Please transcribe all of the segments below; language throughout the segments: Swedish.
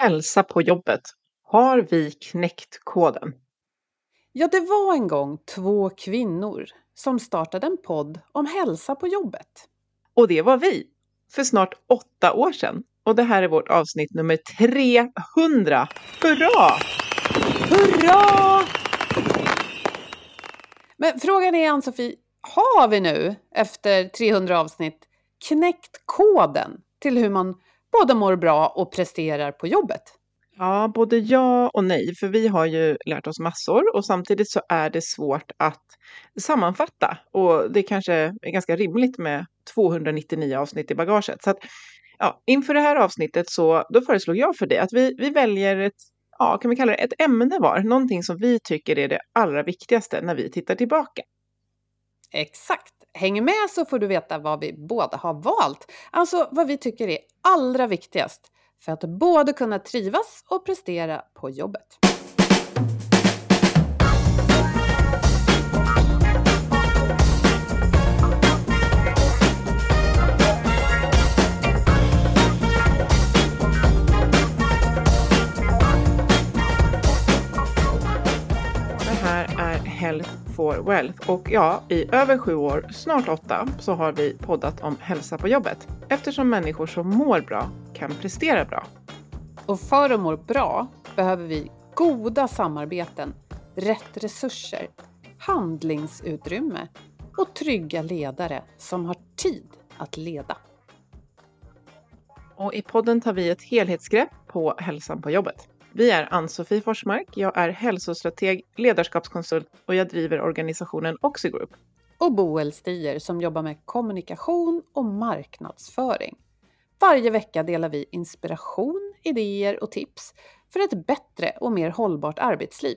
Hälsa på jobbet. Har vi knäckt koden? Ja, det var en gång två kvinnor som startade en podd om hälsa på jobbet. Och det var vi, för snart åtta år sedan. Och det här är vårt avsnitt nummer 300. Hurra! Hurra! Men frågan är Ann-Sofie, har vi nu efter 300 avsnitt knäckt koden till hur man både mår bra och presterar på jobbet? Ja, både ja och nej, för vi har ju lärt oss massor och samtidigt så är det svårt att sammanfatta och det kanske är ganska rimligt med 299 avsnitt i bagaget. Så att, ja, inför det här avsnittet så då föreslog jag för dig att vi, vi väljer ett, ja, kan vi kalla det ett ämne var, någonting som vi tycker är det allra viktigaste när vi tittar tillbaka. Exakt. Häng med så får du veta vad vi båda har valt. Alltså vad vi tycker är allra viktigast för att både kunna trivas och prestera på jobbet. Health for Wealth och ja, i över sju år, snart åtta, så har vi poddat om hälsa på jobbet eftersom människor som mår bra kan prestera bra. Och för att må bra behöver vi goda samarbeten, rätt resurser, handlingsutrymme och trygga ledare som har tid att leda. Och i podden tar vi ett helhetsgrepp på hälsan på jobbet. Vi är Ann-Sofie Forsmark, jag är hälsostrateg, ledarskapskonsult och jag driver organisationen Oxigroup. Och Boel Stier som jobbar med kommunikation och marknadsföring. Varje vecka delar vi inspiration, idéer och tips för ett bättre och mer hållbart arbetsliv.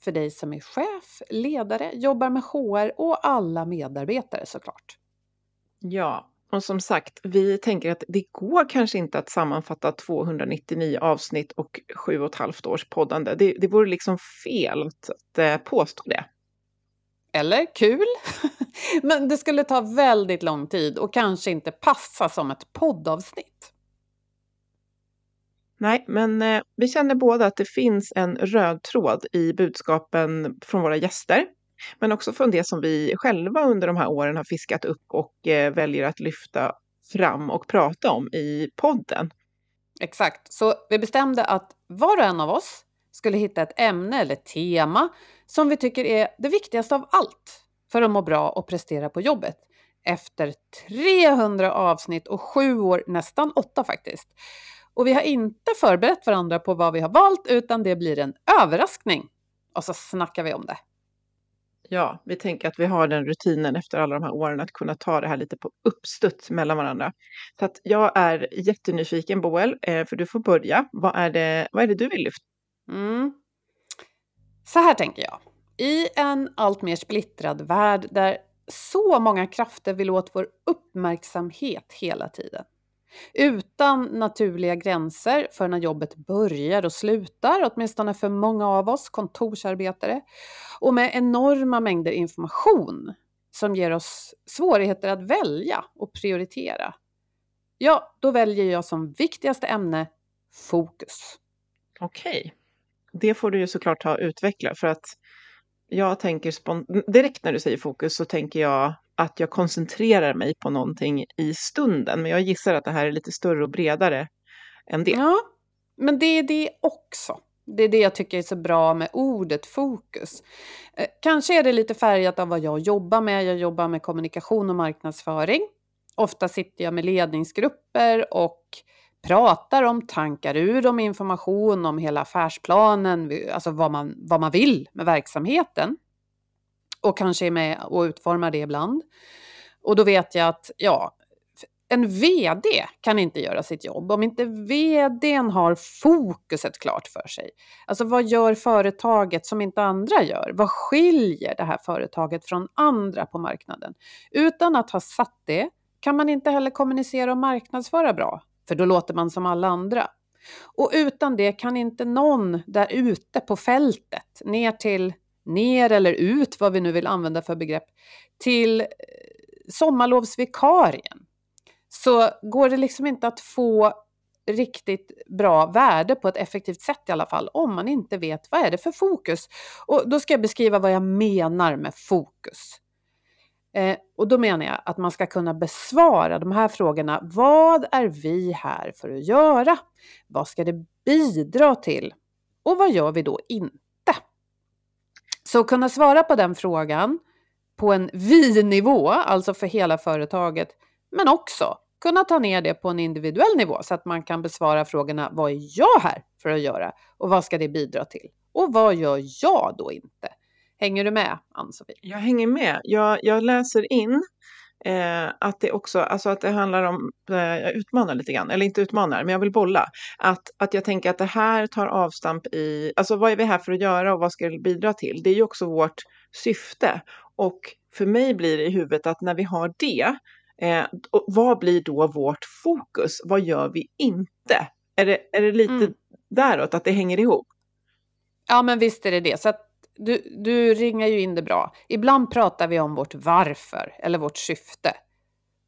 För dig som är chef, ledare, jobbar med HR och alla medarbetare såklart. Ja, och som sagt, vi tänker att det går kanske inte att sammanfatta 299 avsnitt och sju och ett halvt års poddande. Det, det vore liksom fel att, eh, påstå det. Eller kul? Men det skulle ta väldigt lång tid och kanske inte passa som ett poddavsnitt. Nej, men eh, vi känner båda att det finns en röd tråd i budskapen från våra gäster. Men också från det som vi själva under de här åren har fiskat upp och eh, väljer att lyfta fram och prata om i podden. Exakt, så vi bestämde att var och en av oss skulle hitta ett ämne eller tema som vi tycker är det viktigaste av allt för att må bra och prestera på jobbet. Efter 300 avsnitt och sju år, nästan åtta faktiskt. Och vi har inte förberett varandra på vad vi har valt utan det blir en överraskning. Och så snackar vi om det. Ja, vi tänker att vi har den rutinen efter alla de här åren att kunna ta det här lite på uppstuds mellan varandra. Så att jag är jättenyfiken Boel, eh, för du får börja. Vad är det, vad är det du vill lyfta? Mm. Så här tänker jag. I en allt mer splittrad värld där så många krafter vill åt vår uppmärksamhet hela tiden. Utan naturliga gränser för när jobbet börjar och slutar, åtminstone för många av oss kontorsarbetare. Och med enorma mängder information som ger oss svårigheter att välja och prioritera. Ja, då väljer jag som viktigaste ämne fokus. Okej. Det får du ju såklart ha utveckla för att jag tänker direkt när du säger fokus så tänker jag att jag koncentrerar mig på någonting i stunden. Men jag gissar att det här är lite större och bredare än det. Ja, men det är det också. Det är det jag tycker är så bra med ordet fokus. Eh, kanske är det lite färgat av vad jag jobbar med. Jag jobbar med kommunikation och marknadsföring. Ofta sitter jag med ledningsgrupper och pratar om, tankar ur dem information om hela affärsplanen, alltså vad man, vad man vill med verksamheten. Och kanske är med och utformar det ibland. Och då vet jag att, ja, en VD kan inte göra sitt jobb om inte VDn har fokuset klart för sig. Alltså vad gör företaget som inte andra gör? Vad skiljer det här företaget från andra på marknaden? Utan att ha satt det kan man inte heller kommunicera och marknadsföra bra för då låter man som alla andra. Och utan det kan inte någon där ute på fältet, ner till ner eller ut, vad vi nu vill använda för begrepp, till eh, sommarlovsvikarien, så går det liksom inte att få riktigt bra värde på ett effektivt sätt i alla fall, om man inte vet vad är det för fokus. Och då ska jag beskriva vad jag menar med fokus. Eh, och då menar jag att man ska kunna besvara de här frågorna. Vad är vi här för att göra? Vad ska det bidra till? Och vad gör vi då inte? Så att kunna svara på den frågan på en vi-nivå, alltså för hela företaget, men också kunna ta ner det på en individuell nivå så att man kan besvara frågorna vad är jag här för att göra och vad ska det bidra till? Och vad gör jag då inte? Hänger du med, Ann-Sofie? Jag hänger med. Jag, jag läser in eh, att det också, alltså att det handlar om, eh, jag utmanar lite grann, eller inte utmanar, men jag vill bolla. Att, att jag tänker att det här tar avstamp i, alltså vad är vi här för att göra och vad ska det bidra till? Det är ju också vårt syfte. Och för mig blir det i huvudet att när vi har det, eh, vad blir då vårt fokus? Vad gör vi inte? Är det, är det lite mm. däråt, att det hänger ihop? Ja, men visst är det det. Så att du, du ringar ju in det bra. Ibland pratar vi om vårt varför eller vårt syfte.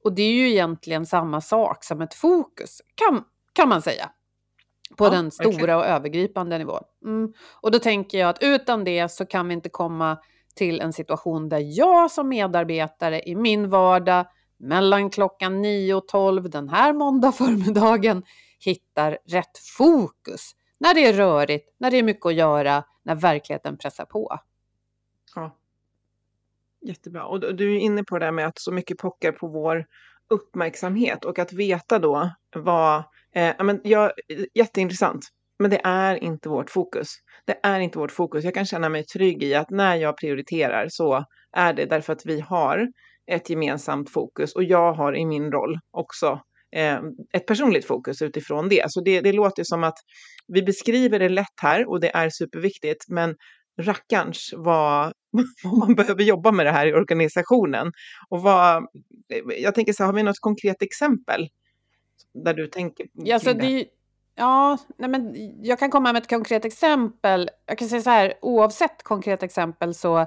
Och det är ju egentligen samma sak som ett fokus, kan, kan man säga. På ja, den stora verkligen. och övergripande nivån. Mm. Och då tänker jag att utan det så kan vi inte komma till en situation där jag som medarbetare i min vardag mellan klockan 9 och 12 den här måndag förmiddagen hittar rätt fokus. När det är rörigt, när det är mycket att göra, när verkligheten pressar på. Ja. Jättebra. Och du är inne på det där med att så mycket pockar på vår uppmärksamhet och att veta då vad, eh, men, ja, jätteintressant, men det är inte vårt fokus. Det är inte vårt fokus. Jag kan känna mig trygg i att när jag prioriterar så är det därför att vi har ett gemensamt fokus och jag har i min roll också eh, ett personligt fokus utifrån det. Så det, det låter som att vi beskriver det lätt här och det är superviktigt, men rackarns vad, vad man behöver jobba med det här i organisationen. Och vad, jag tänker så här, har vi något konkret exempel där du tänker ja, så det? Ja, nej men jag kan komma med ett konkret exempel. Jag kan säga så här, oavsett konkret exempel så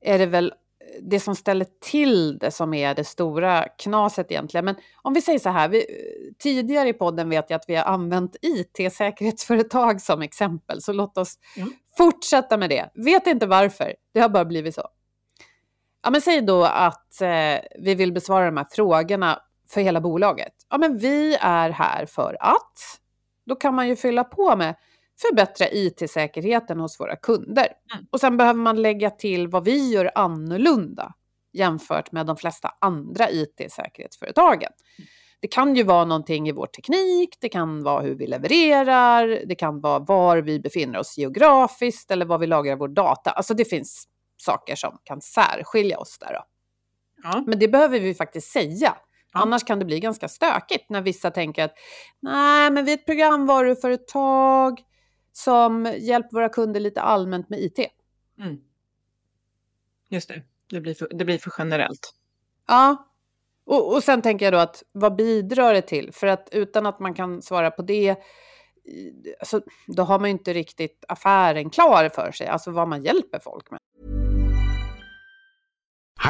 är det väl det som ställer till det som är det stora knaset egentligen. Men om vi säger så här, vi, tidigare i podden vet jag att vi har använt IT-säkerhetsföretag som exempel, så låt oss mm. fortsätta med det. Vet inte varför, det har bara blivit så. Ja, men säg då att eh, vi vill besvara de här frågorna för hela bolaget. Ja, men vi är här för att. Då kan man ju fylla på med förbättra IT-säkerheten hos våra kunder. Mm. Och sen behöver man lägga till vad vi gör annorlunda jämfört med de flesta andra IT-säkerhetsföretagen. Mm. Det kan ju vara någonting i vår teknik, det kan vara hur vi levererar, det kan vara var vi befinner oss geografiskt eller var vi lagrar vår data. Alltså det finns saker som kan särskilja oss där. Ja. Men det behöver vi faktiskt säga. Ja. Annars kan det bli ganska stökigt när vissa tänker att nej, men vi är ett programvaruföretag som hjälper våra kunder lite allmänt med IT. Mm. Just det, det blir, för, det blir för generellt. Ja, och, och sen tänker jag då att vad bidrar det till? För att utan att man kan svara på det, alltså, då har man ju inte riktigt affären klar för sig, alltså vad man hjälper folk med.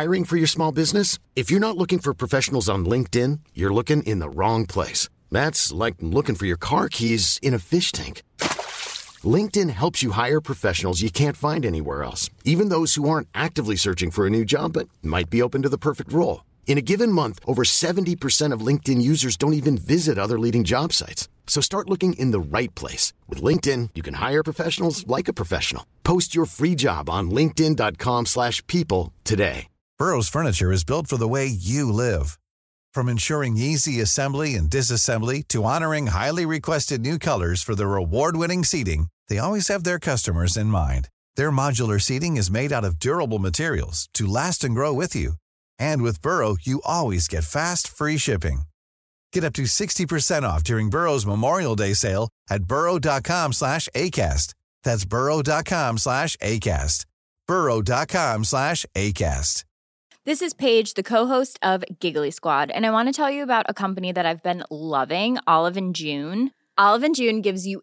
Hiring for your small business? If you're not looking for professionals on LinkedIn, you're looking in the wrong place. That's like looking for your car keys in a fish tank. LinkedIn helps you hire professionals you can't find anywhere else, even those who aren't actively searching for a new job but might be open to the perfect role. In a given month, over 70% of LinkedIn users don't even visit other leading job sites. So start looking in the right place. With LinkedIn, you can hire professionals like a professional. Post your free job on linkedin.com slash people today. Burrow's furniture is built for the way you live. From ensuring easy assembly and disassembly to honoring highly requested new colors for their award-winning seating, they always have their customers in mind. Their modular seating is made out of durable materials to last and grow with you. And with Burrow, you always get fast, free shipping. Get up to 60% off during Burrow's Memorial Day sale at burrow.com slash ACAST. That's burrow.com slash ACAST. burrow.com slash ACAST. This is Paige, the co-host of Giggly Squad, and I want to tell you about a company that I've been loving, Olive and June. Olive and June gives you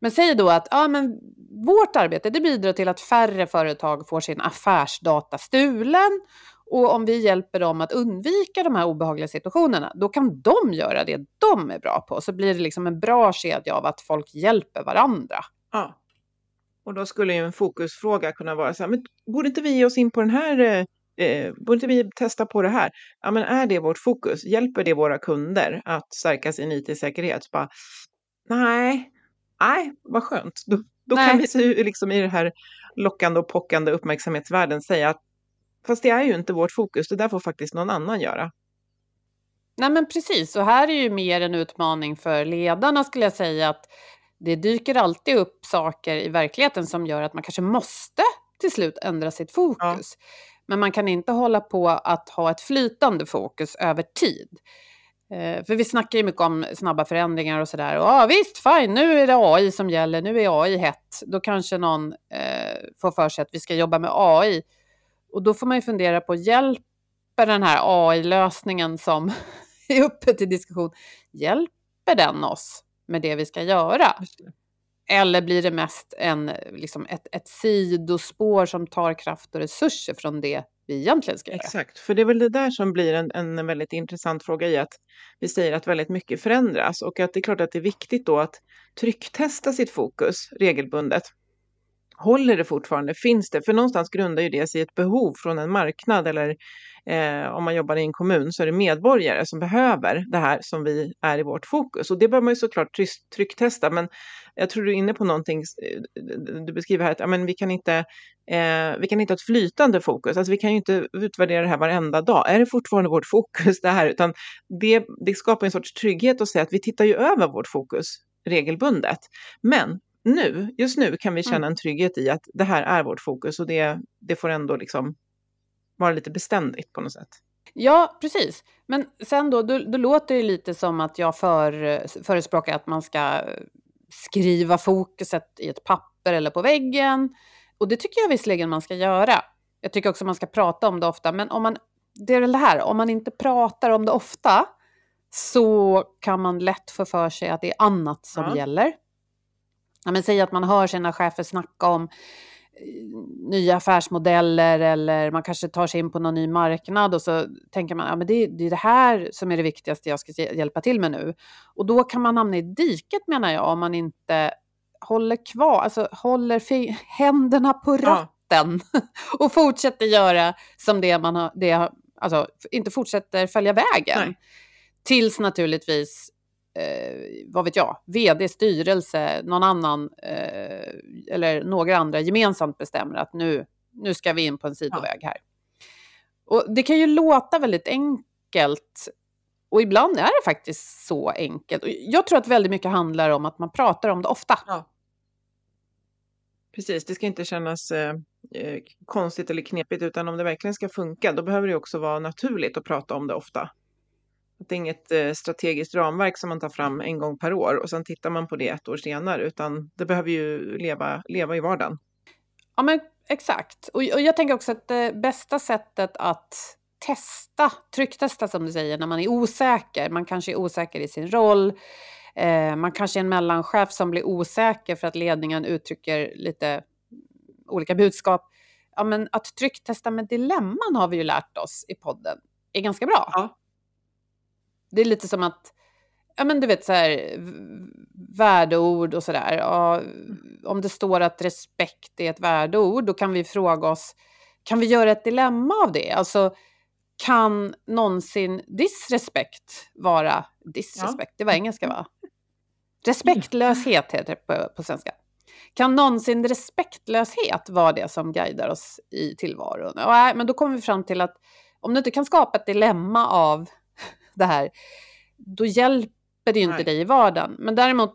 Men säg då att ja, men vårt arbete det bidrar till att färre företag får sin affärsdata stulen och om vi hjälper dem att undvika de här obehagliga situationerna, då kan de göra det de är bra på. Så blir det liksom en bra kedja av att folk hjälper varandra. Ja. Och då skulle ju en fokusfråga kunna vara så här, men borde inte vi ge oss in på den här, eh, borde inte vi testa på det här? Ja, men är det vårt fokus? Hjälper det våra kunder att stärka sin IT-säkerhet? Bara, nej, nej, vad skönt. Då, då kan vi liksom i det här lockande och pockande uppmärksamhetsvärlden säga att fast det är ju inte vårt fokus, det där får faktiskt någon annan göra. Nej men precis, och här är ju mer en utmaning för ledarna skulle jag säga att det dyker alltid upp saker i verkligheten som gör att man kanske måste till slut ändra sitt fokus. Ja. Men man kan inte hålla på att ha ett flytande fokus över tid. Eh, för vi snackar ju mycket om snabba förändringar och sådär. Och ja, visst, fine, nu är det AI som gäller, nu är AI hett. Då kanske någon eh, får för sig att vi ska jobba med AI. Och då får man ju fundera på, hjälper den här AI-lösningen som är uppe till diskussion, hjälper den oss med det vi ska göra? Eller blir det mest en, liksom ett, ett sidospår som tar kraft och resurser från det vi egentligen ska göra? Exakt, för det är väl det där som blir en, en väldigt intressant fråga i att vi säger att väldigt mycket förändras och att det är klart att det är viktigt då att trycktesta sitt fokus regelbundet. Håller det fortfarande? Finns det? För någonstans grundar ju det sig i ett behov från en marknad eller eh, om man jobbar i en kommun så är det medborgare som behöver det här som vi är i vårt fokus. Och det bör man ju såklart trycktesta. Men jag tror du är inne på någonting, eh, du beskriver här att ja, men vi, kan inte, eh, vi kan inte ha ett flytande fokus. Alltså vi kan ju inte utvärdera det här varenda dag. Är det fortfarande vårt fokus det här? Utan det, det skapar en sorts trygghet att säga att vi tittar ju över vårt fokus regelbundet. Men nu, just nu kan vi känna mm. en trygghet i att det här är vårt fokus och det, det får ändå liksom vara lite beständigt på något sätt. Ja, precis. Men sen då, då, då låter det lite som att jag för, förespråkar att man ska skriva fokuset i ett papper eller på väggen. Och det tycker jag visserligen man ska göra. Jag tycker också man ska prata om det ofta, men om man, det är väl det här, om man inte pratar om det ofta så kan man lätt få för sig att det är annat som ja. gäller. Ja, men säg att man hör sina chefer snacka om nya affärsmodeller eller man kanske tar sig in på någon ny marknad och så tänker man att ja, det, det är det här som är det viktigaste jag ska hjälpa till med nu. Och då kan man hamna i diket menar jag om man inte håller kvar, alltså håller händerna på ratten ja. och fortsätter göra som det man har, det, alltså inte fortsätter följa vägen. Nej. Tills naturligtvis eh, vad vet jag, vd, styrelse, någon annan eh, eller några andra gemensamt bestämmer att nu, nu ska vi in på en sidoväg här. Och det kan ju låta väldigt enkelt och ibland är det faktiskt så enkelt. Jag tror att väldigt mycket handlar om att man pratar om det ofta. Ja. Precis, det ska inte kännas eh, eh konstigt eller knepigt utan om det verkligen ska funka då behöver det också vara naturligt att prata om det ofta. Det är inget eh, strategiskt ramverk som man tar fram en gång per år och sen tittar man på det ett år senare, utan det behöver ju leva, leva i vardagen. Ja, men exakt. Och, och jag tänker också att det bästa sättet att testa, trycktesta som du säger, när man är osäker, man kanske är osäker i sin roll, eh, man kanske är en mellanchef som blir osäker för att ledningen uttrycker lite olika budskap. Ja, men att trycktesta med dilemman har vi ju lärt oss i podden är ganska bra. Ja. Det är lite som att, ja men du vet så här, värdeord och sådär. Ja, om det står att respekt är ett värdeord, då kan vi fråga oss, kan vi göra ett dilemma av det? Alltså, kan någonsin disrespekt vara disrespect? Ja. Det var engelska va? Respektlöshet heter det på, på svenska. Kan någonsin respektlöshet vara det som guidar oss i tillvaron? Och, men då kommer vi fram till att om du inte kan skapa ett dilemma av det här, då hjälper det ju inte Nej. dig i vardagen. Men däremot,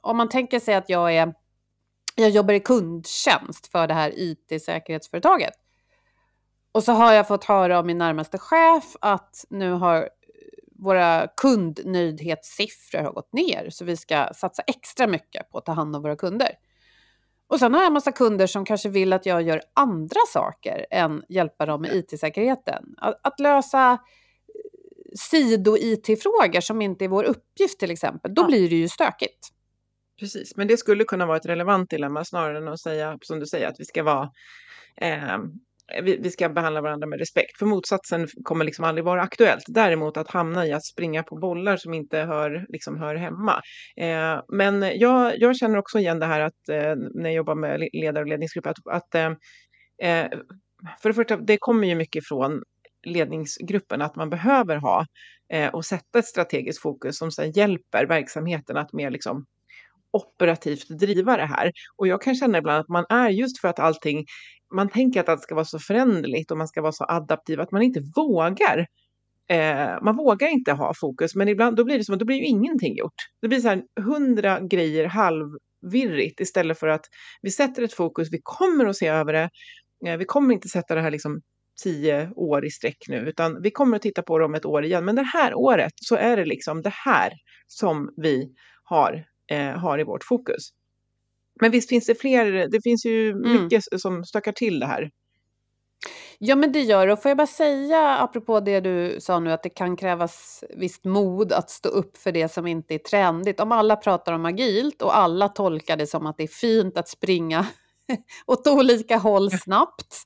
om man tänker sig att jag är, jag jobbar i kundtjänst för det här IT-säkerhetsföretaget. Och så har jag fått höra av min närmaste chef att nu har våra kundnöjdhetssiffror har gått ner, så vi ska satsa extra mycket på att ta hand om våra kunder. Och sen har jag en massa kunder som kanske vill att jag gör andra saker än hjälpa dem med IT-säkerheten. Att, att lösa sido-IT-frågor som inte är vår uppgift till exempel, då Ja. blir det ju stökigt. Precis, men det skulle kunna vara ett relevant dilemma snarare än att säga, som du säger, att vi ska vara eh, vi, vi ska behandla varandra med respekt. För motsatsen kommer liksom aldrig vara aktuellt. Däremot att hamna i att springa på bollar som inte hör, liksom hör hemma. Eh, men jag, jag känner också igen det här att eh, när jag jobbar med le- ledare och ledningsgrupper, att, att eh, eh, för det första, det kommer ju mycket från ledningsgruppen att man behöver ha eh, och sätta ett strategiskt fokus som sen hjälper verksamheten att mer liksom operativt driva det här. Och jag kan känna ibland att man är just för att allting, man tänker att allt ska vara så föränderligt och man ska vara så adaptiv att man inte vågar. Eh, man vågar inte ha fokus, men ibland då blir det som att då blir ju ingenting gjort. Det blir så här hundra grejer halvvirrigt istället för att vi sätter ett fokus, vi kommer att se över det. Eh, vi kommer inte sätta det här liksom tio år i sträck nu, utan vi kommer att titta på det om ett år igen. Men det här året så är det liksom det här som vi har eh, har i vårt fokus. Men visst finns det fler, det finns ju Mm. mycket som stökar till det här. Ja, men det gör det. Och får jag bara säga, apropå det du sa nu, att det kan krävas visst mod att stå upp för det som inte är trendigt. Om alla pratar om agilt och alla tolkar det som att det är fint att springa åt olika håll snabbt,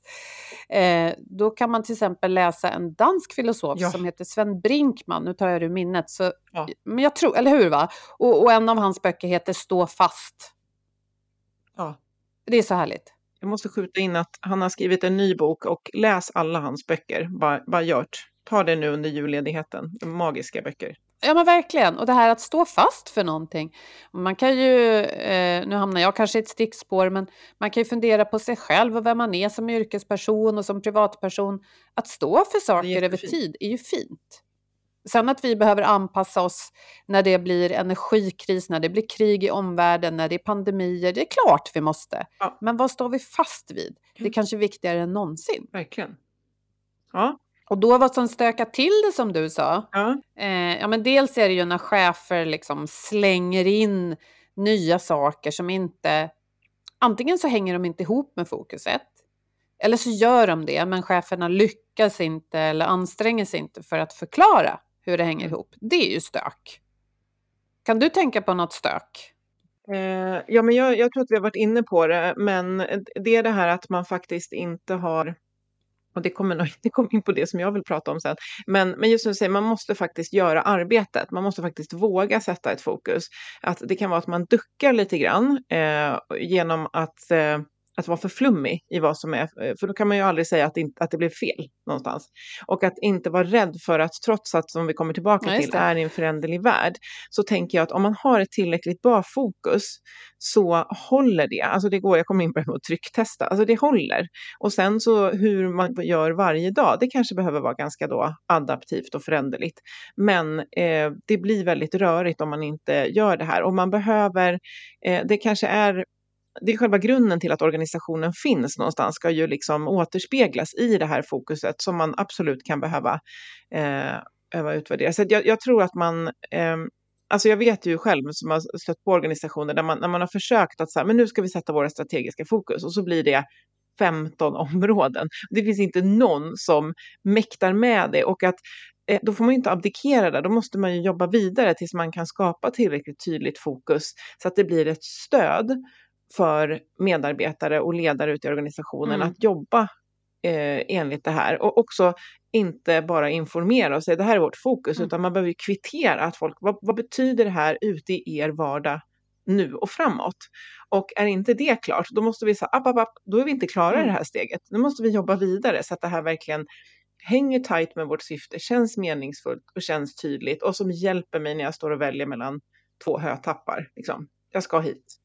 eh, då kan man till exempel läsa en dansk filosof Ja. som heter Sven Brinkman, nu tar jag det ur minnet, så, Ja. men jag tror, eller hur va? Och, och en av hans böcker heter Stå fast. Ja. Det är så härligt. Jag måste skjuta in att han har skrivit en ny bok och läs alla hans böcker. Bara, bara gjort. Ta det nu under julledigheten. Magiska böcker. Ja men verkligen. Och det här att stå fast för någonting. Man kan ju, eh, nu hamnar jag kanske i ett stickspår, men man kan ju fundera på sig själv och vem man är som yrkesperson och som privatperson. Att stå för saker över tid är ju fint. Sen att vi behöver anpassa oss när det blir energikris, när det blir krig i omvärlden, när det är pandemier. Det är klart vi måste. Ja. Men vad står vi fast vid? Det är kanske viktigare än någonsin. Verkligen. Ja, Och då vad som stökar till det som du sa, ja, Eh, ja, men dels är det ju när chefer liksom slänger in nya saker som inte... Antingen så hänger de inte ihop med fokuset, eller så gör de det, men cheferna lyckas inte eller anstränger sig inte för att förklara hur det hänger Mm. ihop. Det är ju stök. Kan du tänka på något stök? Eh, ja, men jag, jag tror att vi har varit inne på det, men det är det här att man faktiskt inte har och det kommer nog inte komma in på det som jag vill prata om sen. Men, men just som du säger, man måste faktiskt göra arbetet. Man måste faktiskt våga sätta ett fokus. Att det kan vara att man duckar lite grann eh, genom att, eh, att vara för flummig i vad som är. eh, För då kan man ju aldrig säga att det, inte, att det blev fel någonstans. Och att inte vara rädd för att trots att, som vi kommer tillbaka just till, det. är i en föränderlig värld. Så tänker jag att om man har ett tillräckligt bra fokus så håller det. Alltså det går, jag kommer in på det med att trycktesta. Alltså det håller. Och sen så hur man gör varje dag, det kanske behöver vara ganska då adaptivt och föränderligt. Men eh, det blir väldigt rörigt om man inte gör det här. Och man behöver, eh, det kanske är det är själva grunden till att organisationen finns någonstans, ska ju liksom återspeglas i det här fokuset som man absolut kan behöva, eh, utvärdera. Så jag, jag tror att man, eh, alltså jag vet ju själv som har stött på organisationer där man, när man har försökt att så här, men nu ska vi sätta våra strategiska fokus och så blir det 15 områden. Det finns inte någon som mäktar med det och att eh, då får man ju inte abdikera där, då måste man ju jobba vidare tills man kan skapa tillräckligt tydligt fokus så att det blir ett stöd för medarbetare och ledare ute i organisationen Mm. att jobba eh, enligt det här och också inte bara informera och säga det här är vårt fokus Mm. utan man behöver kvittera att folk, vad, vad betyder det här ute i er vardag nu och framåt? Och är inte det klart, då måste vi säga, app, app, app, då är vi inte klara i Mm. det här steget. Nu måste vi jobba vidare så att det här verkligen hänger tajt med vårt syfte, känns meningsfullt och känns tydligt och som hjälper mig när jag står och väljer mellan två hötappar. Liksom. Jag ska hit.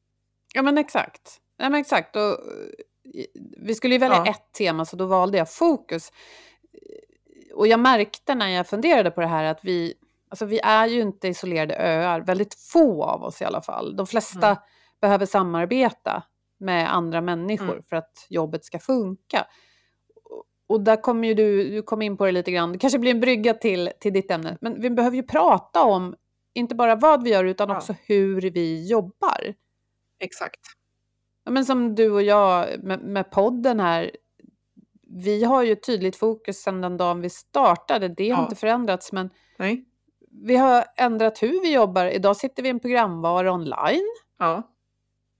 Ja, men exakt. Ja, men exakt. Och, eh, vi skulle ju välja Ja. ett tema, så då valde jag fokus. Och jag märkte när jag funderade på det här att vi, Alltså vi är ju inte isolerade öar, väldigt få av oss i alla fall. De flesta mm. behöver samarbeta med andra människor mm. för att jobbet ska funka. Och där kommer ju du, du kom in på det lite grann, det kanske blir en brygga till, till ditt ämne, men vi behöver ju prata om inte bara vad vi gör utan ja. också hur vi jobbar. Exakt. Ja, men som du och jag med, med podden här, vi har ju tydligt fokus sedan den dagen vi startade. Det har ja. inte förändrats, men Nej. vi har ändrat hur vi jobbar. Idag sitter vi i en programvara online. Ja.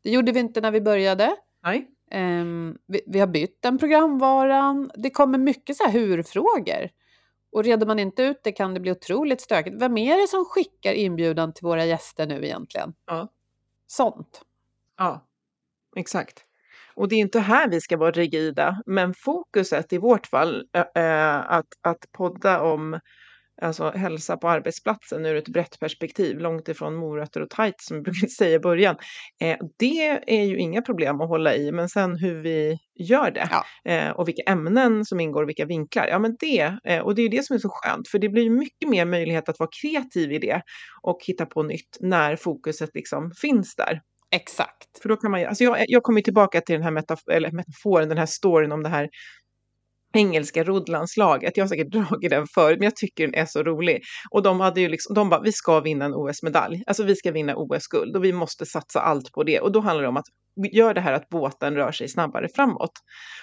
Det gjorde vi inte när vi började. Nej. Um, vi, vi, har bytt den programvaran. Det kommer mycket så här hur-frågor. Och reder man inte ut det kan det bli otroligt stökigt. Vem är det som skickar inbjudan till våra gäster nu egentligen? Ja. Sånt. Ja, exakt. Och det är inte här vi ska vara rigida, men fokuset i vårt fall, äh, att, att podda om alltså hälsa på arbetsplatsen ur ett brett perspektiv, långt ifrån morötter och tights som vi brukar säga i början. Eh, det är ju inga problem att hålla i, men sen hur vi gör det ja. eh, och vilka ämnen som ingår och vilka vinklar, ja men det, och det är det som är så skönt, för det blir mycket mer möjlighet att vara kreativ i det och hitta på nytt när fokuset liksom finns där. Exakt. För då kan man, alltså jag, jag kommer tillbaka till den här metaf eller metaforen, den här storyn om det här engelska roddlandslaget. Jag har säkert dragit den förut, men jag tycker den är så rolig. Och de hade ju liksom, de bara, vi ska vinna en OS-medalj. Alltså vi ska vinna OS-guld och vi måste satsa allt på det. Och då handlar det om att göra det här att båten rör sig snabbare framåt.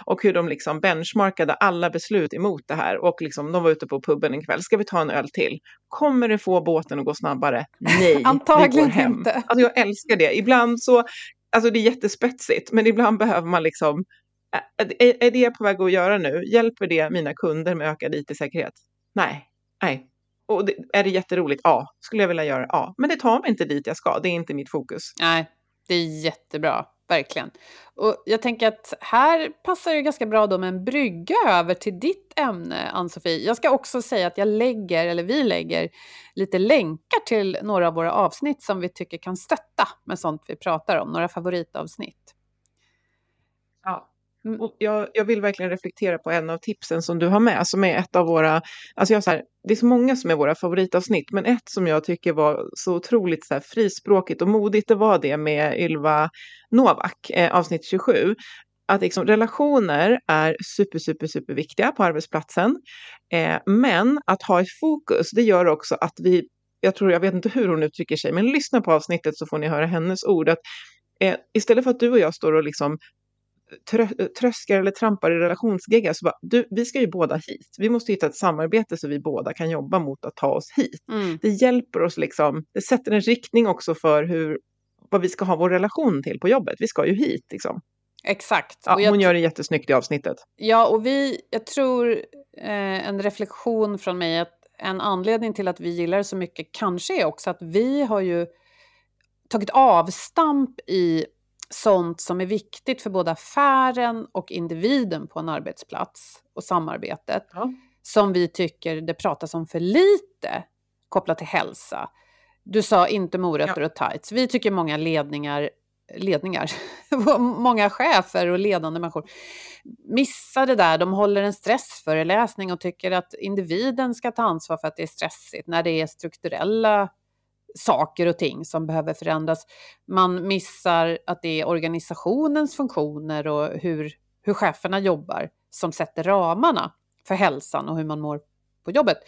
Och hur de liksom benchmarkade alla beslut emot det här. Och liksom, de var ute på puben en kväll, ska vi ta en öl till? Kommer det få båten att gå snabbare? Nej, Antagligen vi går hem. inte. Alltså jag älskar det. Ibland så, alltså det är jättespetsigt, men ibland behöver man liksom är, är det på väg att göra nu? Hjälper det mina kunder med ökad IT-säkerhet? Nej, nej. Och det, är det jätteroligt? Ja. Skulle jag vilja göra? Ja. Men det tar mig inte dit jag ska. Det är inte mitt fokus. Nej, det är jättebra. Verkligen. Och jag tänker att här passar det ganska bra då med en brygga över till ditt ämne, Ann-Sofie. Jag ska också säga att jag lägger, eller vi lägger, lite länkar till några av våra avsnitt som vi tycker kan stötta med sånt vi pratar om, några favoritavsnitt. Mm. Och jag, jag, vill verkligen reflektera på en av tipsen som du har med, som är ett av våra, alltså jag så här, det är så många som är våra favoritavsnitt, men ett som jag tycker var så otroligt så här, frispråkigt och modigt, det var det med Ylva Novak, eh, avsnitt 27. Att liksom, relationer är super, super, super viktiga på arbetsplatsen. Eh, men att ha ett fokus, det gör också att vi, jag tror, jag vet inte hur hon uttrycker sig, men lyssna på avsnittet så får ni höra hennes ord. Att, eh, istället för att du och jag står och liksom trö tröskar eller trampar i relationsgeggar så bara, du, vi ska ju båda hit. Vi måste hitta ett samarbete så vi båda kan jobba mot att ta oss hit. Mm. Det hjälper oss liksom, det sätter en riktning också för hur, vad vi ska ha vår relation till på jobbet. Vi ska ju hit liksom. Exakt. Ja, hon gör det jättesnyggt i avsnittet. Ja, och vi, jag tror eh, en reflektion från mig att en anledning till att vi gillar det så mycket kanske är också att vi har ju tagit avstamp i sånt som är viktigt för både affären och individen på en arbetsplats och samarbetet. Ja. Som vi tycker det pratas om för lite kopplat till hälsa. Du sa inte morötter ja. och tights. Vi tycker många ledningar, ledningar, många chefer och ledande människor missar det där. De håller en stressföreläsning och tycker att individen ska ta ansvar för att det är stressigt när det är strukturella saker och ting som behöver förändras. Man missar att det är organisationens funktioner och hur, hur cheferna jobbar som sätter ramarna för hälsan och hur man mår på jobbet.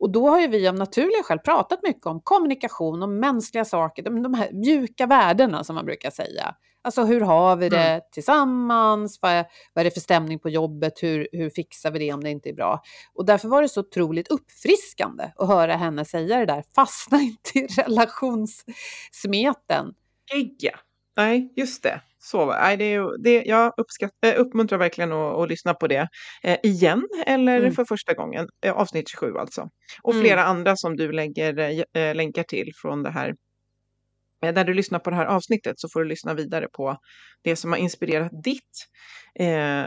Och då har ju vi av naturliga skäl pratat mycket om kommunikation och mänskliga saker, de, de här mjuka värdena som man brukar säga. Alltså hur har vi det mm. tillsammans? Vad är, vad är det för stämning på jobbet? Hur, hur fixar vi det om det inte är bra? Och därför var det så otroligt uppfriskande att höra henne säga det där. Fastna inte i relationssmeten. Ägga. Nej, just det. Så, nej, det är, det, jag uppskatt, äh, uppmuntrar verkligen att, att lyssna på det eh, igen eller mm. för första gången. Eh, avsnitt 27 alltså. Och mm. flera andra som du lägger eh, länkar till från det här Eh, när du lyssnar på det här avsnittet så får du lyssna vidare på det som har inspirerat ditt eh,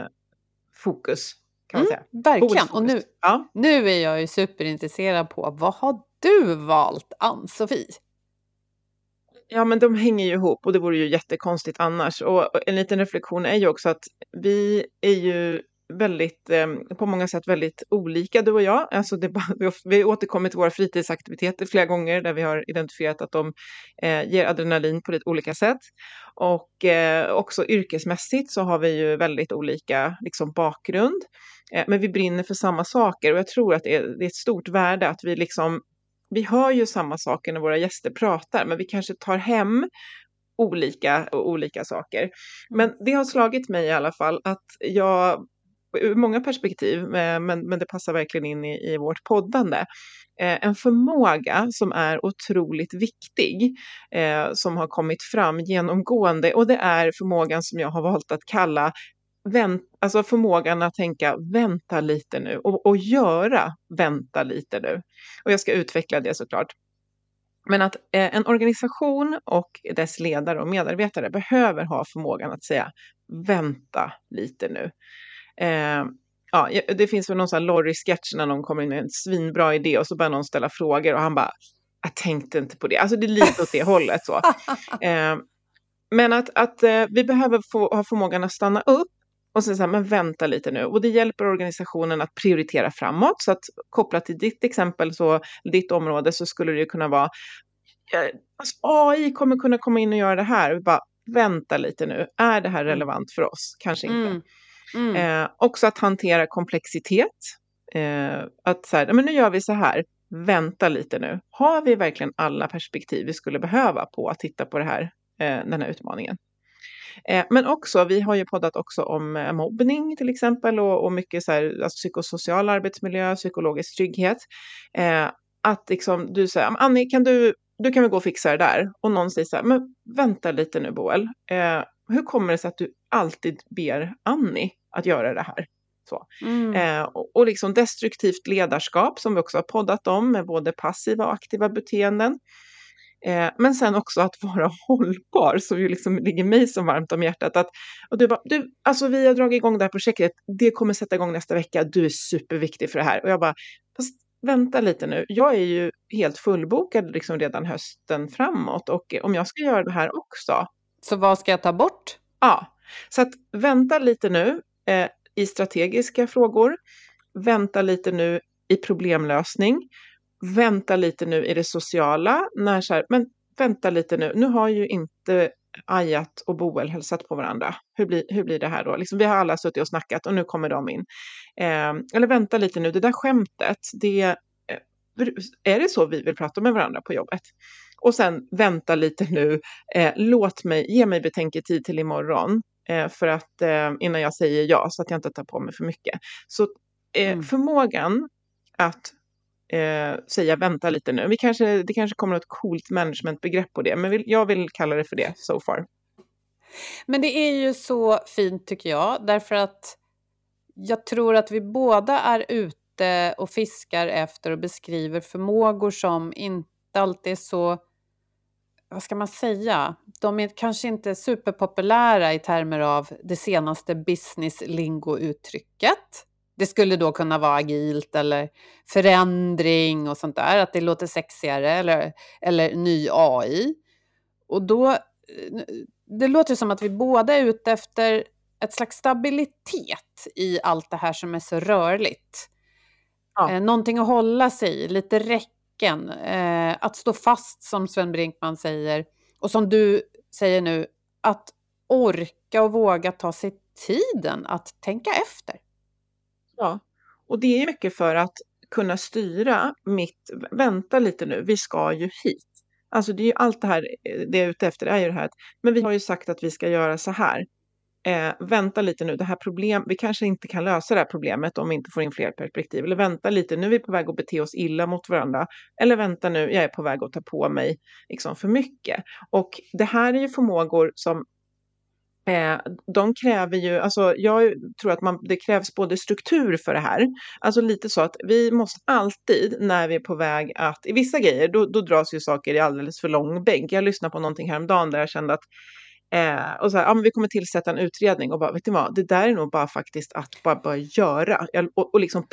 fokus. Kan man mm, säga. Verkligen. Och nu, ja. nu är jag ju superintresserad på vad har du valt, Ann-Sofie? Ja, men de hänger ju ihop och det vore ju jättekonstigt annars. Och en liten reflektion är ju också att vi är ju väldigt, eh, på många sätt väldigt olika du och jag. Alltså det, vi återkommer till våra fritidsaktiviteter flera gånger där vi har identifierat att de eh, ger adrenalin på lite olika sätt. Och eh, också yrkesmässigt så har vi ju väldigt olika liksom, bakgrund. Eh, men vi brinner för samma saker och jag tror att det är, det är ett stort värde att vi liksom vi hör ju samma saker när våra gäster pratar, men vi kanske tar hem olika och olika saker. Men det har slagit mig i alla fall att jag ur många perspektiv, eh, men, men det passar verkligen in i, i vårt poddande. Eh, en förmåga som är otroligt viktig, eh, som har kommit fram genomgående och det är förmågan som jag har valt att kalla vänt, alltså förmågan att tänka vänta lite nu och, och göra vänta lite nu. Och jag ska utveckla det såklart. Men att eh, en organisation och dess ledare och medarbetare behöver ha förmågan att säga vänta lite nu. Eh, ja, det finns väl någon sån här Lorry-sketch när någon kommer in med en svinbra idé och så börjar någon ställa frågor och han bara, jag tänkte inte på det. Alltså det är lite åt det hållet så. Eh, men att, att eh, vi behöver få, ha förmågan att stanna upp och sen säga, men vänta lite nu. Och det hjälper organisationen att prioritera framåt. Så att kopplat till ditt exempel, så ditt område, så skulle det kunna vara, alltså, AI kommer kunna komma in och göra det här. Vi bara, vänta lite nu, är det här mm. relevant för oss? Kanske inte. Mm. Mm. Eh, också att hantera komplexitet. Eh, att så här, men nu gör vi så här, vänta lite nu. Har vi verkligen alla perspektiv vi skulle behöva på att titta på det här, eh, den här utmaningen? Eh, men också, vi har ju poddat också om eh, mobbning till exempel och, och mycket så här, alltså psykosocial arbetsmiljö, psykologisk trygghet. Eh, att liksom du säger, Annie, kan du, du kan väl gå och fixa det där? Och någon säger så här, men vänta lite nu Boel, eh, hur kommer det sig att du alltid ber Annie att göra det här? Så. Mm. Eh, och, och liksom destruktivt ledarskap som vi också har poddat om med både passiva och aktiva beteenden. Eh, men sen också att vara hållbar, som ju liksom ligger mig så varmt om hjärtat. Att, och du bara, du, alltså vi har dragit igång det här projektet, det kommer sätta igång nästa vecka, du är superviktig för det här. Och jag bara, fast vänta lite nu, jag är ju helt fullbokad liksom redan hösten framåt och om jag ska göra det här också. Så vad ska jag ta bort? Ja, så att vänta lite nu eh, i strategiska frågor, vänta lite nu i problemlösning vänta lite nu i det sociala. När så här, men vänta lite nu, nu har ju inte Ajat och Boel hälsat på varandra. Hur blir, hur blir det här då? Liksom, vi har alla suttit och snackat och nu kommer de in. Eh, eller vänta lite nu, det där skämtet, det, eh, är det så vi vill prata med varandra på jobbet? Och sen vänta lite nu, eh, låt mig, ge mig betänketid till imorgon för att, eh, innan jag säger ja, så att jag inte tar på mig för mycket. Så eh, mm. förmågan att eh, säga vänta lite nu. Vi kanske, det kanske kommer något coolt managementbegrepp på det, men vill, jag vill kalla det för det so far. Men det är ju så fint tycker jag, därför att jag tror att vi båda är ute och fiskar efter och beskriver förmågor som inte alltid är så, vad ska man säga, de är kanske inte superpopulära i termer av det senaste business lingo-uttrycket. Det skulle då kunna vara agilt eller förändring och sånt där, att det låter sexigare eller, eller ny AI. Och då, eh, det låter som att vi båda är ute efter ett slags stabilitet i allt det här som är så rörligt. Ja. Eh, någonting att hålla sig i, lite nyckeln. eh, att stå fast som Sven Brinkman säger. Och som du säger nu, att orka och våga ta sig tiden att tänka efter. Ja, och det är mycket för att kunna styra mitt, vänta lite nu, vi ska ju hit. Alltså det är ju allt det här, eh, det jag är ute efter är ju det här, men vi har ju sagt att vi ska göra så här. Eh, vänta lite nu, det här problem, vi kanske inte kan lösa det här problemet om vi inte får in fler perspektiv. Eller vänta lite, nu är vi på väg att bete oss illa mot varandra. Eller vänta nu, jag är på väg att ta på mig liksom för mycket. Och det här är ju förmågor som Eh, de kräver ju, alltså jag tror att man, det krävs både struktur för det här, alltså lite så att vi måste alltid när vi är på väg att, i vissa grejer, då, då dras ju saker i alldeles för lång bänk. Jag lyssnade på någonting häromdagen där jag kände att Eh, och så här, ja, men vi kommer tillsätta en utredning och bara, vet ni vad, det där är nog bara faktiskt att bara, bara göra. Jag, och, och liksom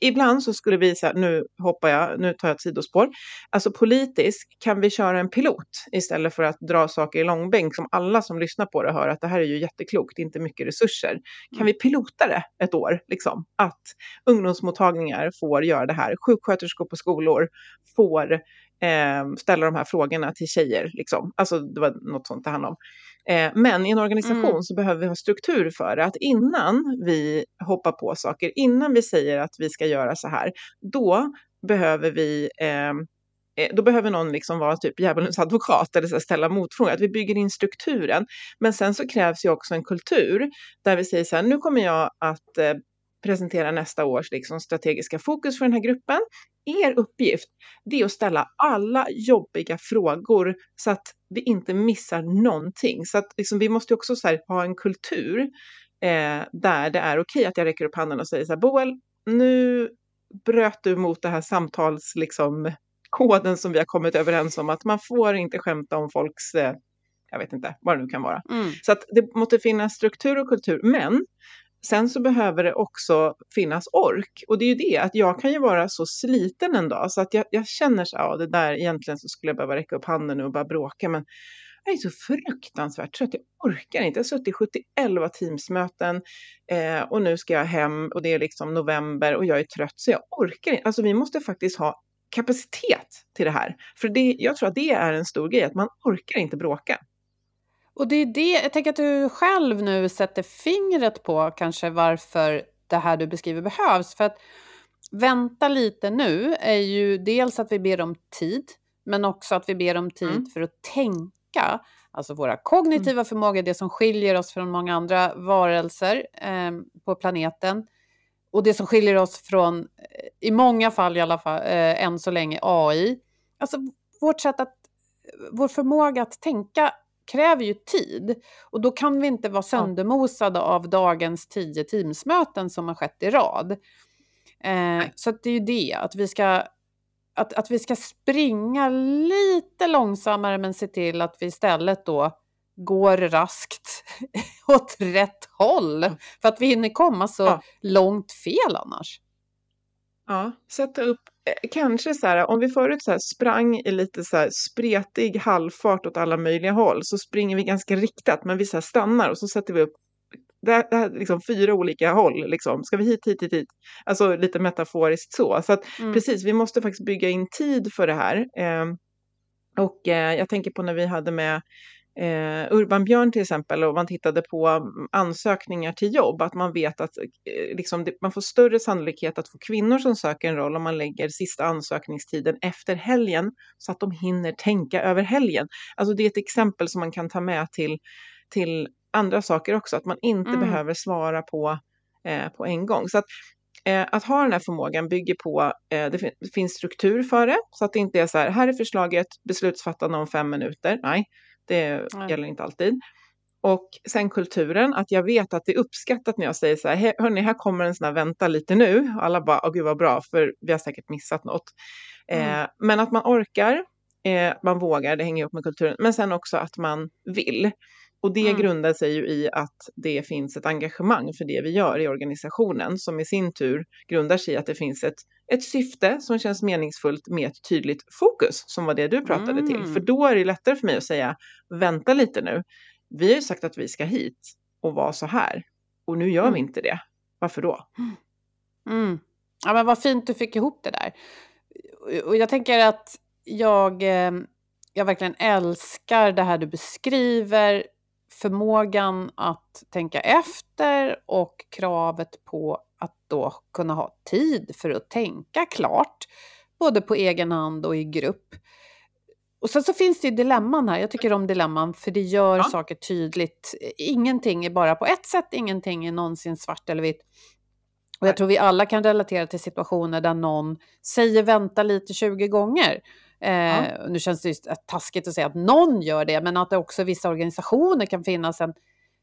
ibland så skulle vi säga, nu hoppar jag, nu tar jag ett sidospår. Alltså politiskt kan vi köra en pilot istället för att dra saker i långbänk som alla som lyssnar på det hör att det här är ju jätteklokt, inte mycket resurser. Kan vi pilota det ett år, liksom? Att ungdomsmottagningar får göra det här, sjuksköterskor på skolor får eh, ställa de här frågorna till tjejer, liksom. Alltså det var något sånt det handlade om. Eh, men i en organisation mm. så behöver vi ha struktur för det. Att innan vi hoppar på saker, innan vi säger att vi ska göra så här, då behöver vi ehm, eh, då behöver någon liksom vara typ djävulens advokat eller så ställa motfrågor, att vi bygger in strukturen. Men sen så krävs ju också en kultur där vi säger så här, nu kommer jag att eh, presentera nästa års liksom, strategiska fokus för den här gruppen. Er uppgift det är att ställa alla jobbiga frågor så att vi inte missar någonting. Så att liksom, vi måste också här, ha en kultur eh, där det är okej att jag räcker upp handen och säger så här, Boel, nu bröt du mot det här samtals, liksom, koden som vi har kommit överens om, att man får inte skämta om folks eh, jag vet inte vad det nu kan vara. Mm. Så att det måste finnas struktur och kultur. Men Sen så behöver det också finnas ork. Och det är ju det, att jag kan ju vara så sliten en dag så att jag, jag känner så ja det där egentligen så skulle jag behöva räcka upp handen nu och bara bråka. Men jag är så fruktansvärt trött, jag orkar inte. Jag har suttit i 71 teamsmöten eh, och nu ska jag hem och det är liksom november och jag är trött så jag orkar inte. Alltså vi måste faktiskt ha kapacitet till det här. För det, jag tror att det är en stor grej, att man orkar inte bråka. Och det är det, jag tänker att du själv nu sätter fingret på kanske varför det här du beskriver behövs. För att vänta lite nu är ju dels att vi ber om tid, men också att vi ber om tid mm. för att tänka. Alltså våra kognitiva mm. förmågor, det som skiljer oss från många andra varelser eh, på planeten. Och det som skiljer oss från, eh, i många fall i alla fall, eh, än så länge, AI. Alltså vårt sätt att, vår förmåga att tänka kräver ju tid. Och då kan vi inte vara söndermosade av dagens tio Teamsmöten som har skett i rad. Eh, så det är ju det, att vi, ska, att, att vi ska springa lite långsammare men se till att vi istället då går raskt åt rätt håll. För att vi hinner komma så ja. långt fel annars. Ja, sätta upp Eh, kanske så här, om vi förut så här sprang i lite så här spretig halvfart åt alla möjliga håll så springer vi ganska riktat men vi så stannar och så sätter vi upp det det här liksom fyra olika håll. Liksom. Ska vi hit, hit, hit, hit? Alltså lite metaforiskt så. Så att mm. precis, vi måste faktiskt bygga in tid för det här. Eh, och eh, jag tänker på när vi hade med eh, Urban Björn till exempel och man tittade på mm, ansökningar till jobb, att man vet att eh, liksom, det, man får större sannolikhet att få kvinnor som söker en roll om man lägger sista ansökningstiden efter helgen så att de hinner tänka över helgen. Alltså det är ett exempel som man kan ta med till, till andra saker också, att man inte mm. behöver svara på, eh, på en gång. Så att, eh, att ha den här förmågan bygger på, eh, det, fin det finns struktur för det, så att det inte är så här, här är förslaget, beslutsfattande om fem minuter. Nej, det Nej. gäller inte alltid. Och sen kulturen, att jag vet att det är uppskattat när jag säger så här, hörni, här kommer en sån här vänta lite nu. Alla bara, åh gud vad bra, för vi har säkert missat något. Mm. Eh, men att man orkar, eh, man vågar, det hänger ihop med kulturen, men sen också att man vill. Och det mm. grundar sig ju i att det finns ett engagemang för det vi gör i organisationen som i sin tur grundar sig i att det finns ett, ett syfte som känns meningsfullt med ett tydligt fokus som var det du pratade mm. till. För mm. då är det lättare för mig att säga vänta lite nu. Vi har ju sagt att vi ska hit och vara så här och nu gör mm. vi inte det. Varför då? Mm. Ja, men vad fint du fick ihop det där. Och jag tänker att jag, eh, jag verkligen älskar det här du beskriver förmågan att tänka efter och kravet på att då kunna ha tid för att tänka klart, både på egen hand och i grupp. Och sen så finns det ju dilemman här. Jag tycker om dilemman för det gör ja. saker tydligt. Ingenting är bara på ett sätt, ingenting är någonsin svart eller vitt. Och jag tror vi alla kan relatera till situationer där någon säger vänta lite 20 gånger Eh, ja. Nu känns det ju taskigt att säga att någon gör det, men att det också i vissa organisationer kan finnas en,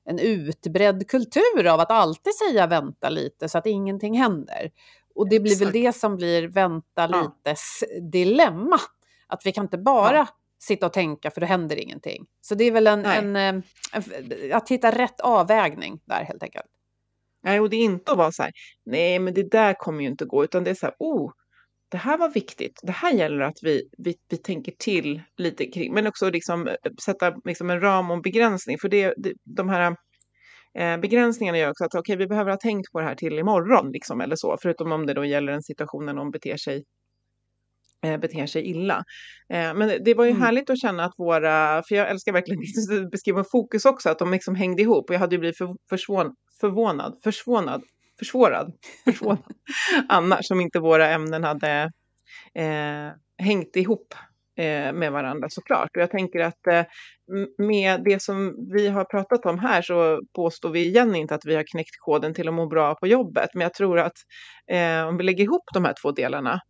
en utbredd kultur av att alltid säga vänta lite så att ingenting händer. Och det blir Exakt. väl det som blir vänta lites ja. dilemma. Att vi kan inte bara ja. sitta och tänka för då händer ingenting. Så det är väl en, en, en, att hitta rätt avvägning där helt enkelt. Nej, och det är inte att vara så här, nej men det där kommer ju inte gå, utan det är så här, oh, det här var viktigt. Det här gäller att vi, vi, vi tänker till lite kring, men också liksom eh, sätta liksom en ram och en begränsning, för det, det, de här eh, begränsningarna gör också att okay, vi behöver ha tänkt på det här till imorgon, liksom, eller så, förutom om det då gäller en situation när någon beter sig eh, beter sig illa. Men det var ju mm. härligt att känna att våra, för jag älskar verkligen beskriva fokus också, att de liksom hängde ihop och jag hade ju blivit för, försvån, förvånad, försvånad, försvårad, försvårad annars om inte våra ämnen hade eh, hängt ihop eh, med varandra såklart. Och jag tänker att eh, med det som vi har pratat om här så påstår vi igen inte att vi har knäckt koden till att må bra på jobbet. Men jag tror att eh, om vi lägger ihop de här två delarna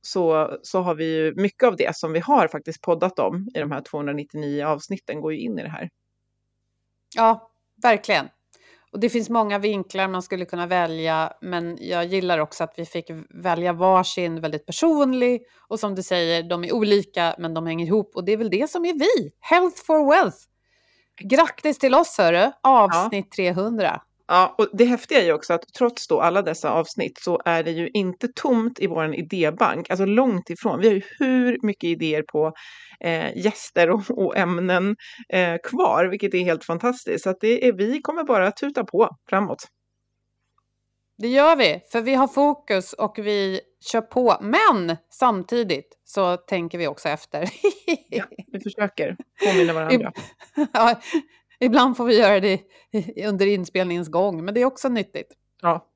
så, så har vi ju mycket av det som vi har faktiskt poddat om i de här 299 avsnitten går ju in i det här. Ja, verkligen. Och det finns många vinklar man skulle kunna välja, men jag gillar också att vi fick välja varsin väldigt personlig. Och som du säger, de är olika, men de hänger ihop. Och det är väl det som är vi, Health for Wealth. Grattis till oss, hörru, avsnitt ja. 300. Ja, och det häftiga är ju också att trots då alla dessa avsnitt så är det ju inte tomt i vår idébank, alltså långt ifrån. Vi har ju hur mycket idéer på eh, gäster och, och ämnen eh, kvar, vilket är helt fantastiskt. Så att det är, vi kommer bara tuta på framåt. Det gör vi, för vi har fokus och vi kör på. Men samtidigt så tänker vi också efter. ja, vi försöker påminna varandra. ja, Ibland får vi göra det under inspelningens gång, men det är också nyttigt. Ja.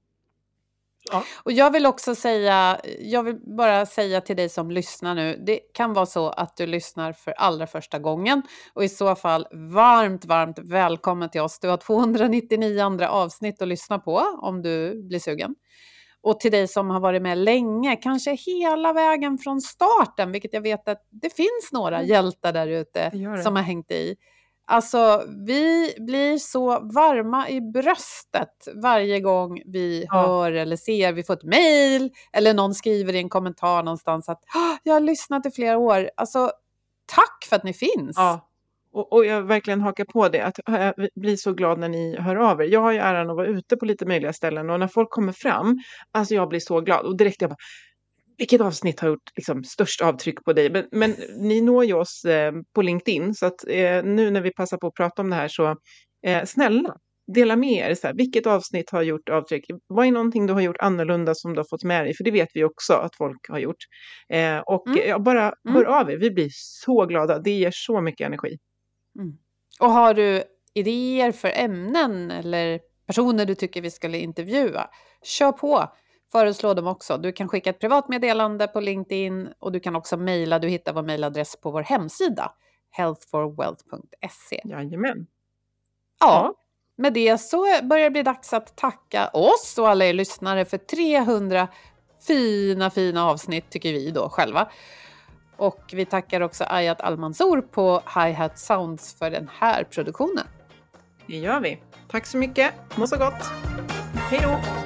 ja. Och jag vill också säga, jag vill bara säga till dig som lyssnar nu, det kan vara så att du lyssnar för allra första gången och i så fall varmt, varmt välkommen till oss. Du har 299 andra avsnitt att lyssna på om du blir sugen. Och till dig som har varit med länge, kanske hela vägen från starten, vilket jag vet att det finns några mm. hjältar där ute som har hängt i. Alltså, vi blir så varma i bröstet varje gång vi ja. hör eller ser, vi får ett mejl eller någon skriver i en kommentar någonstans att jag har lyssnat i flera år. Alltså, tack för att ni finns! Ja. Och, och jag verkligen hakar på det, att jag blir så glad när ni hör av er. Jag har ju äran att vara ute på lite möjliga ställen och när folk kommer fram, alltså jag blir så glad. Och direkt jag bara, vilket avsnitt har gjort liksom, störst avtryck på dig? Men, men ni når ju oss eh, på LinkedIn, så att eh, nu när vi passar på att prata om det här så eh, snälla, dela med er. Så här, vilket avsnitt har gjort avtryck? Vad är någonting du har gjort annorlunda som du har fått med dig? För det vet vi också att folk har gjort. Eh, och mm. ja, bara mm. hör av er, vi blir så glada. Det ger så mycket energi. Mm. Och har du idéer för ämnen eller personer du tycker vi skulle intervjua, kör på föreslå dem också. Du kan skicka ett privat meddelande på LinkedIn och du kan också mejla. Du hittar vår mejladress på vår hemsida healthforwealth.se. Jajamän. Ja, ja, med det så börjar det bli dags att tacka oss och alla er lyssnare för 300 fina, fina avsnitt tycker vi då själva. Och vi tackar också Ayat Almanzour på Hi Hat Sounds för den här produktionen. Det gör vi. Tack så mycket. Må så gott. Hej då!